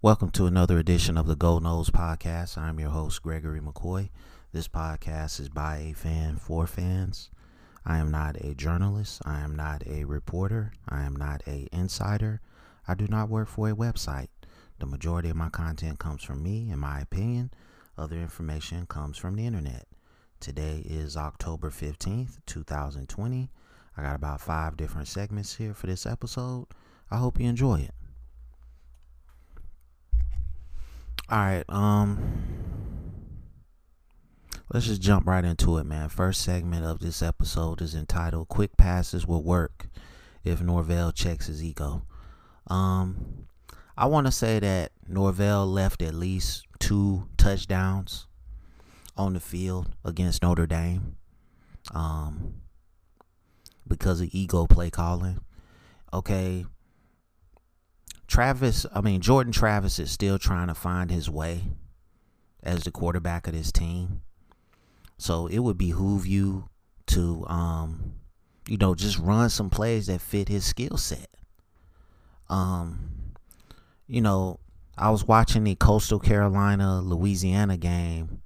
Welcome to another edition of the Go Noles Podcast. I'm your host, Gregory McCoy. This podcast is by a fan for fans. I am not a journalist. I am not a reporter. I am not a insider. I do not work for a website. The majority of my content comes from me, in my opinion. Other information comes from the internet. Today is October 15th, 2020. I got about five different segments here for this episode. I hope you enjoy it. All right, um let's just jump right into it, man. First segment of this episode is entitled Quick Passes Will Work if Norvell checks his ego. Um I want to say that Norvell left at least two touchdowns on the field against Notre Dame. Um because of ego play calling. Okay, Travis, I mean, Jordan Travis is still trying to find his way as the quarterback of this team. So it would behoove you to, um, you know, just run some plays that fit his skill set. Um, you know, I was watching the Coastal Carolina Louisiana game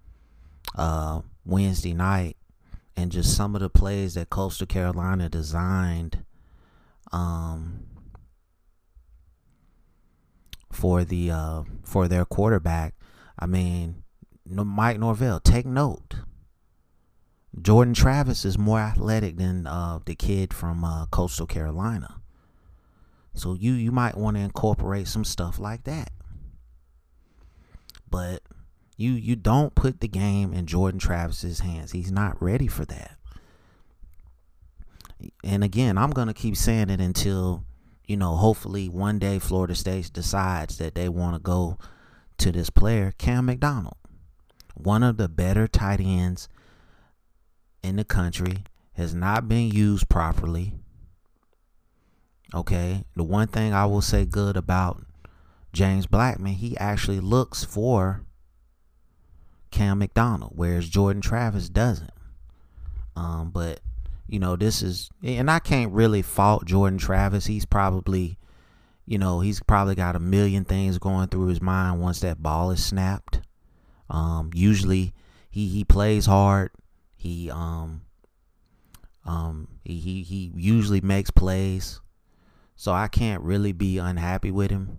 uh, Wednesday night, and just some of the plays that Coastal Carolina designed. Um, for the uh, for their quarterback. I mean, Mike Norvell, take note. Jordan Travis is more athletic than uh, the kid from uh, Coastal Carolina. So you you might want to incorporate some stuff like that. But you you don't put the game in Jordan Travis's hands. He's not ready for that. And again, I'm going to keep saying it until you know, hopefully one day Florida State decides that they want to go to this player, Cam McDonald, one of the better tight ends in the country, has not been used properly. Okay, the one thing I will say good about James Blackman, he actually looks for Cam McDonald, whereas Jordan Travis doesn't. Um, but you know, this is, and I can't really fault Jordan Travis. He's probably, you know, he's probably got a million things going through his mind once that ball is snapped. Um, usually he, he plays hard. He, um, um, he, he, he usually makes plays. So I can't really be unhappy with him.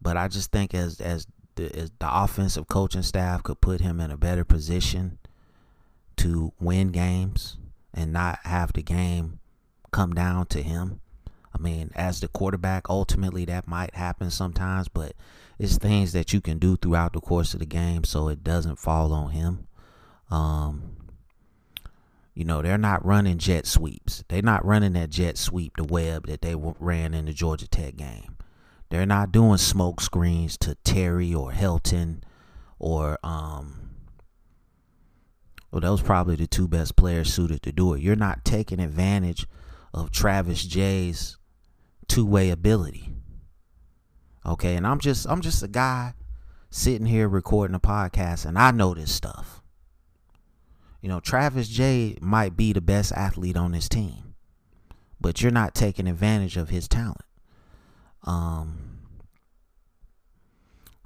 But I just think as, as the, as the offensive coaching staff could put him in a better position to win games and not have the game come down to him. I mean, as the quarterback, ultimately that might happen sometimes, but it's things that you can do throughout the course of the game so it doesn't fall on him. Um, you know, they're not running jet sweeps. They're not running that jet sweep, the web that they ran in the Georgia Tech game. They're not doing smoke screens to Terry or Helton or um, well, those probably the two best players suited to do it. You're not taking advantage of Travis Jay's two-way ability. Okay, and I'm just I'm just a guy sitting here recording a podcast and I know this stuff. You know, Travis Jay might be the best athlete on this team, but you're not taking advantage of his talent. Um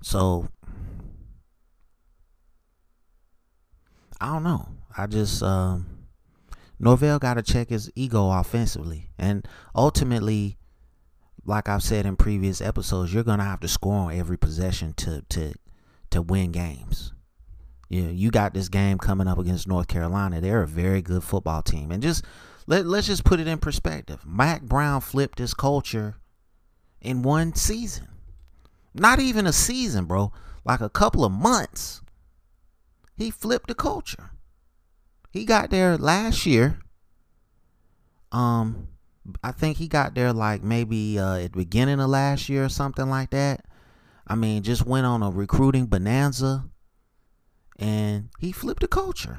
so I don't know. I just um, Norvell got to check his ego offensively, and ultimately, like I've said in previous episodes, you're gonna have to score on every possession to to to win games. You you got this game coming up against North Carolina. They're a very good football team, and just let let's just put it in perspective. Mack Brown flipped his culture in one season, not even a season, bro. Like a couple of months he flipped the culture. He got there last year. Um, I think he got there like maybe uh, at the beginning of last year or something like that. I mean, just went on a recruiting bonanza, and he flipped the culture.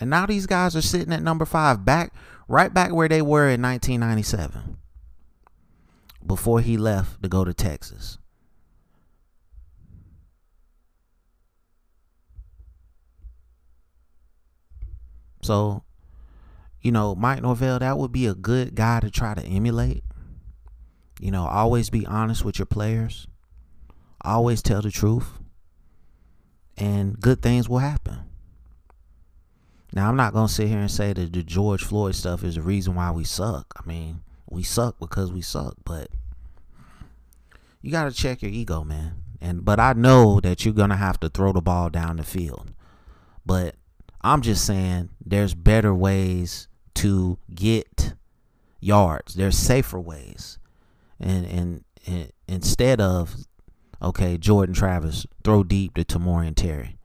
And now these guys are sitting at number five, back right back where they were in 1997, before he left to go to Texas. So, you know, Mike Norvell, that would be a good guy to try to emulate. You know, always be honest with your players. always tell the truth, and good things will happen. Now, I'm not going to sit here and say that the George Floyd stuff is the reason why we suck. I mean, we suck because we suck, but you got to check your ego, man. And but I know that you're going to have to throw the ball down the field. But I'm just saying there's better ways to get yards. There's safer ways. And and, and instead of okay, Jordan Travis throw deep to Tamorrion Terry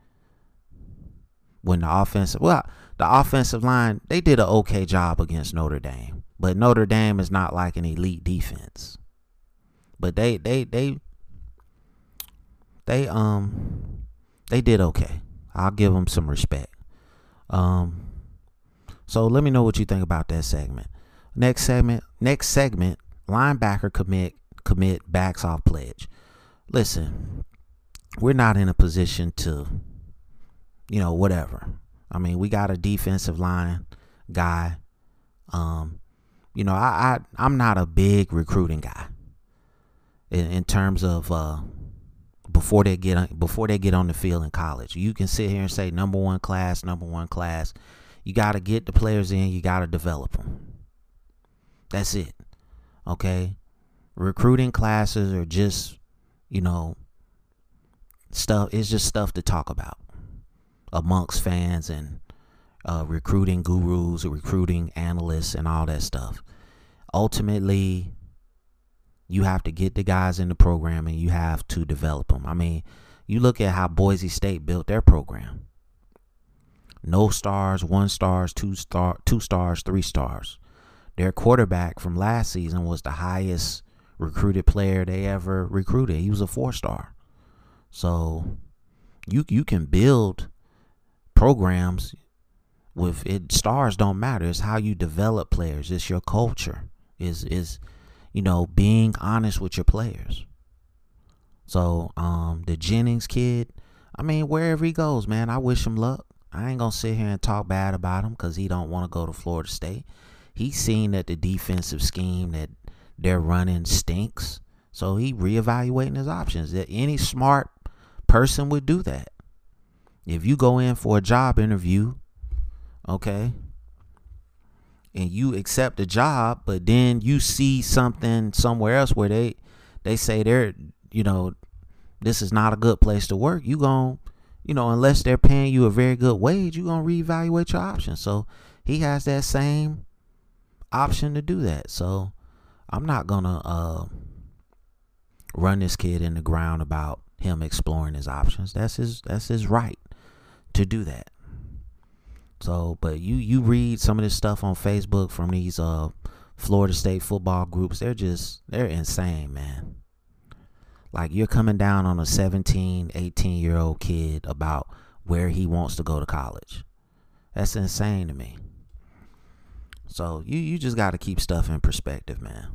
when the offensive well the offensive line they did an okay job against Notre Dame, but Notre Dame is not like an elite defense. But they they they they um they did okay. I'll give them some respect. Um so let me know what you think about that segment. Next segment, next segment, linebacker commit commit backs off pledge. Listen, we're not in a position to you know, whatever. I mean, we got a defensive line guy. Um, you know, I, I I'm not a big recruiting guy in, in terms of uh, before they get on, before they get on the field in college. You can sit here and say number one class, number one class. You got to get the players in. You got to develop them. That's it. Okay, recruiting classes are just you know stuff. It's just stuff to talk about amongst fans and uh, recruiting gurus recruiting analysts and all that stuff. Ultimately, you have to get the guys in the program and you have to develop them. I mean, you look at how Boise State built their program. No stars, one stars, two star, two stars, three stars. Their quarterback from last season was the highest recruited player they ever recruited. He was a four star. So you you can build programs with it stars don't matter it's how you develop players it's your culture is is you know being honest with your players. So um the jennings kid i mean wherever he goes man i wish him luck. I ain't gonna sit here and talk bad about him because he don't want to go to florida state. He's seen that the defensive scheme that they're running stinks. So he reevaluating his options. That any smart person would do that. If you go in for a job interview, okay, and you accept the job, but then you see something somewhere else where they they say they're, you know, this is not a good place to work, you going you know, unless they're paying you a very good wage, you're gonna reevaluate your options. So he has that same option to do that. So I'm not gonna uh, run this kid in the ground about him exploring his options. That's his that's his right to do that. So, but you you read some of this stuff on Facebook from these uh Florida State football groups, they're just they're insane, man. Like you're coming down on a 17, 18 year old kid about where he wants to go to college. That's insane to me. So you you just got to keep stuff in perspective, man.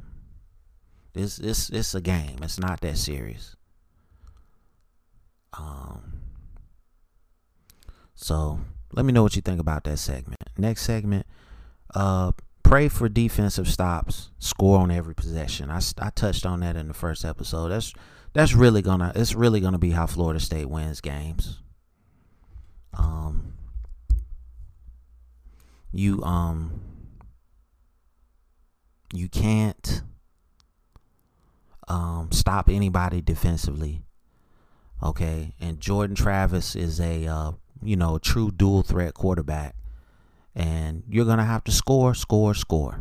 This this it's a game. It's not that serious. Um so let me know what you think about that segment. Next segment, uh, pray for defensive stops, score on every possession. I, I touched on that in the first episode. That's that's really gonna it's really gonna be how Florida State wins games. Um, you um, you can't um stop anybody defensively. Okay, and Jordan Travis is a uh, you know, true dual threat quarterback. And you're going to have to score, score, score.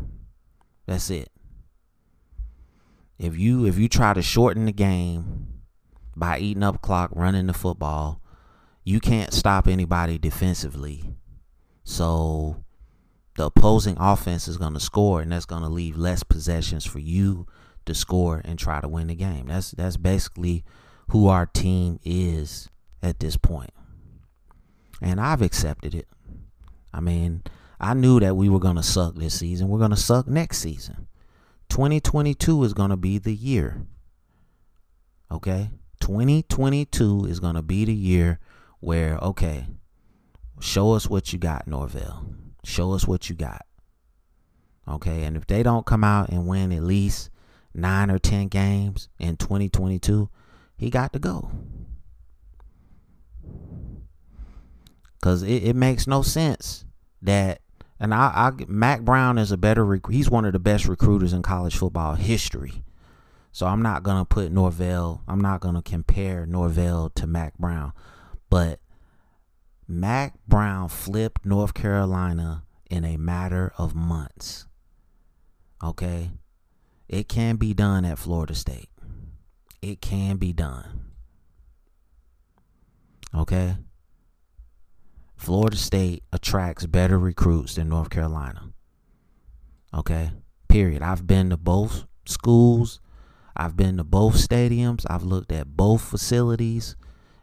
That's it. If you if you try to shorten the game by eating up clock, running the football, you can't stop anybody defensively. So the opposing offense is going to score and that's going to leave less possessions for you to score and try to win the game. That's that's basically who our team is at this point and I've accepted it. I mean, I knew that we were going to suck this season. We're going to suck next season. 2022 is going to be the year. Okay? 2022 is going to be the year where, okay, show us what you got, Norvell. Show us what you got. Okay? And if they don't come out and win at least nine or 10 games in 2022, he got to go. Cause it, it makes no sense that and I, I Mack Brown is a better rec- he's one of the best recruiters in college football history. So I'm not gonna put Norvell. I'm not gonna compare Norvell to Mack Brown, but Mack Brown flipped North Carolina in a matter of months. Okay, it can be done at Florida State. It can be done. Okay. Florida State attracts better recruits than North Carolina. Okay? Period. I've been to both schools. I've been to both stadiums. I've looked at both facilities.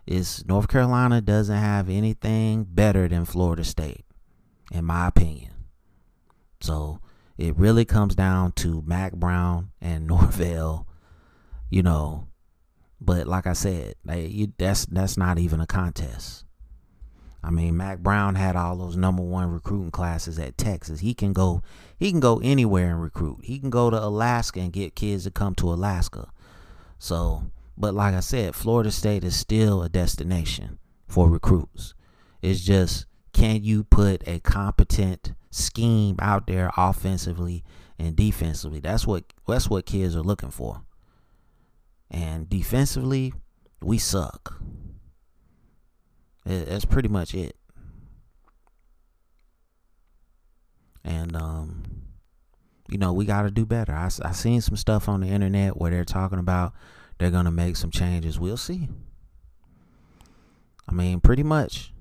Is North Carolina doesn't have anything better than Florida State, in my opinion. So it really comes down to Mack Brown and Norvell, you know. But like I said, you, that's that's not even a contest. I mean, Mack Brown had all those number one recruiting classes at Texas. He can go he can go anywhere and recruit. He can go to Alaska and get kids to come to Alaska. So, but like I said, Florida State is still a destination for recruits. It's just can you put a competent scheme out there offensively and defensively? That's what that's what kids are looking for. And defensively, we suck. That's pretty much it. And um, you know, we got to do better. I I seen some stuff on the internet where they're talking about they're gonna make some changes. We'll see. I mean, pretty much,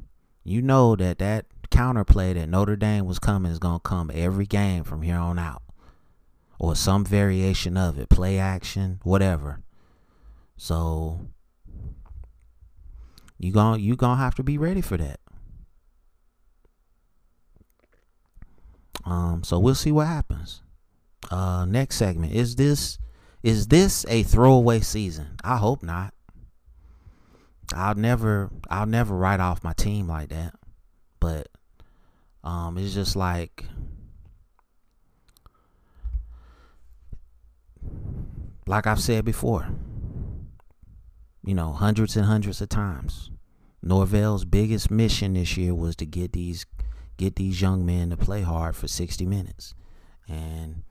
you know that that counterplay that Notre Dame was coming is gonna come every game from here on out, or some variation of it, play action, whatever. So you going you gonna have to be ready for that. Um, so we'll see what happens. Uh, next segment is this is this a throwaway season? I hope not. I'll never I'll never write off my team like that. But um it's just like like I've said before, you know, hundreds and hundreds of times. Norvell's biggest mission this year was to get these get these young men to play hard for 60 minutes. And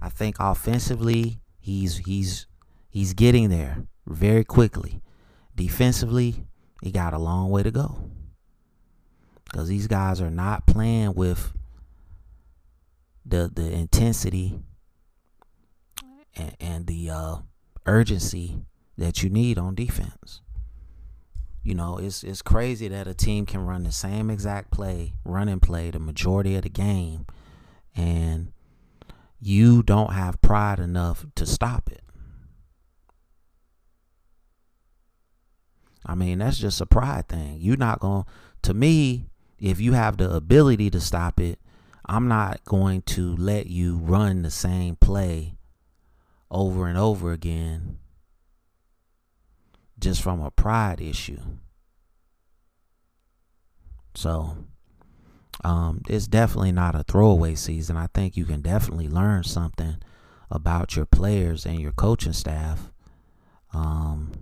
I think offensively, he's he's he's getting there very quickly. Defensively, he got a long way to go. Cuz these guys are not playing with the the intensity and, and the uh, urgency that you need on defense. You know, it's it's crazy that a team can run the same exact play, running play, the majority of the game, and you don't have pride enough to stop it. I mean, that's just a pride thing. You're not going to, to me, if you have the ability to stop it, I'm not going to let you run the same play over and over again just from a pride issue. So, um, it's definitely not a throwaway season. I think you can definitely learn something about your players and your coaching staff. Um,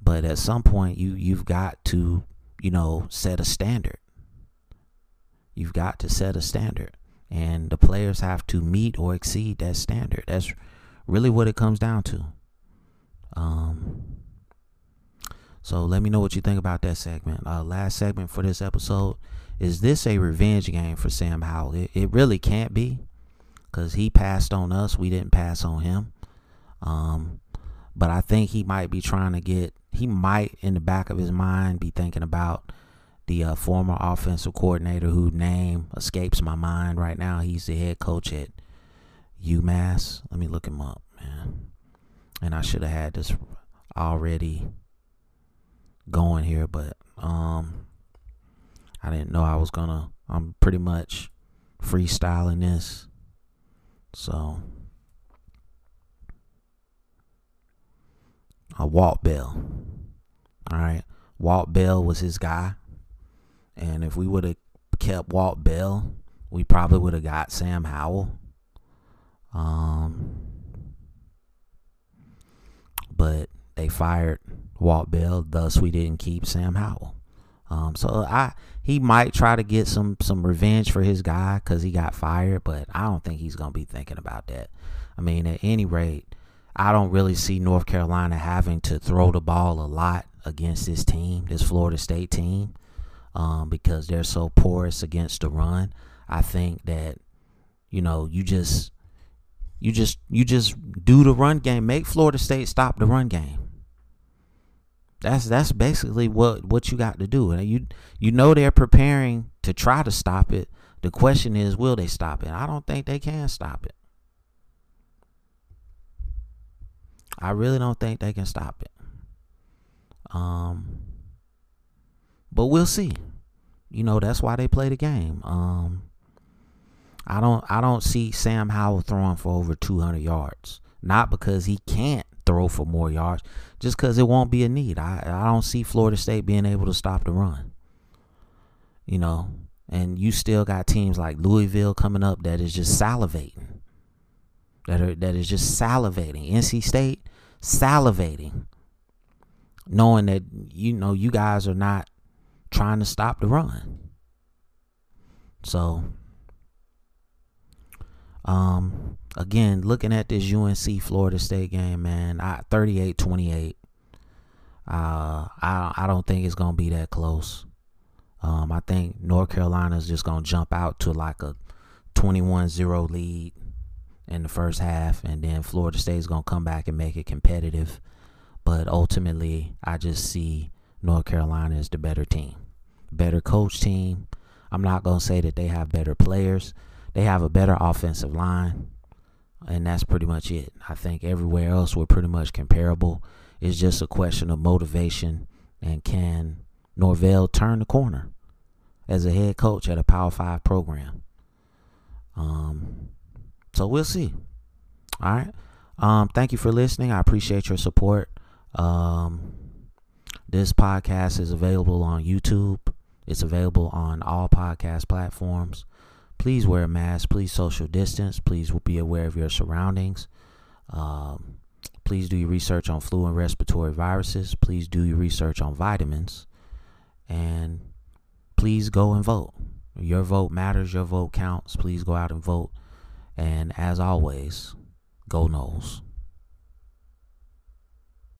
but at some point, you you've got to, you know, set a standard. You've got to set a standard, and the players have to meet or exceed that standard. That's really what it comes down to. Um, so let me know what you think about that segment. Uh, last segment for this episode is this a revenge game for Sam Howell? It, it really can't be because he passed on us. We didn't pass on him. Um, but I think he might be trying to get, he might in the back of his mind be thinking about the uh, former offensive coordinator whose name escapes my mind right now. He's the head coach at UMass. Let me look him up, man and I should have had this already going here, but um, I didn't know I was gonna. I'm pretty much freestyling this, so. A Walt Bell. All right. Walt Bell was his guy. And if we would have kept Walt Bell, we probably would have got Sam Howell. Um, but they fired Walt Bell, thus we didn't keep Sam Howell. Um, so I he might try to get some some revenge for his guy because he got fired, but I don't think he's gonna be thinking about that. I mean, at any rate, I don't really see North Carolina having to throw the ball a lot against this team, this Florida State team, um, because they're so porous against the run. I think that you know you just you just you just do the run game, make Florida State stop the run game. That's that's basically what what you got to do. And you you know they're preparing to try to stop it. The question is, will they stop it? I don't think they can stop it. I really don't think they can stop it. Um, but we'll see. You know that's why they play the game. Um, I don't I don't see Sam Howell throwing for over 200 yards. Not because he can't throw for more yards, just because it won't be a need. I I don't see Florida State being able to stop the run. You know, and you still got teams like Louisville coming up that is just salivating. That are that is just salivating. NC State salivating, knowing that you know you guys are not trying to stop the run. So, um, again, looking at this UNC Florida State game, man, I 38-28. Uh, I I don't think it's gonna be that close. Um, I think North Carolina is just gonna jump out to like a 21-0 lead in the first half, and then Florida State is gonna come back and make it competitive. But ultimately, I just see North Carolina as the better team, better coach team. I'm not gonna say that they have better players. They have a better offensive line, and that's pretty much it. I think everywhere else we're pretty much comparable. It's just a question of motivation and can Norvell turn the corner as a head coach at a Power Five program. Um, so we'll see. All right. Um, thank you for listening. I appreciate your support. Um, this podcast is available on YouTube. It's available on all podcast platforms. Please wear a mask. Please social distance. Please be aware of your surroundings. Um, please do your research on flu and respiratory viruses. Please do your research on vitamins. And please go and vote. Your vote matters. Your vote counts. Please go out and vote. And as always, go Noles.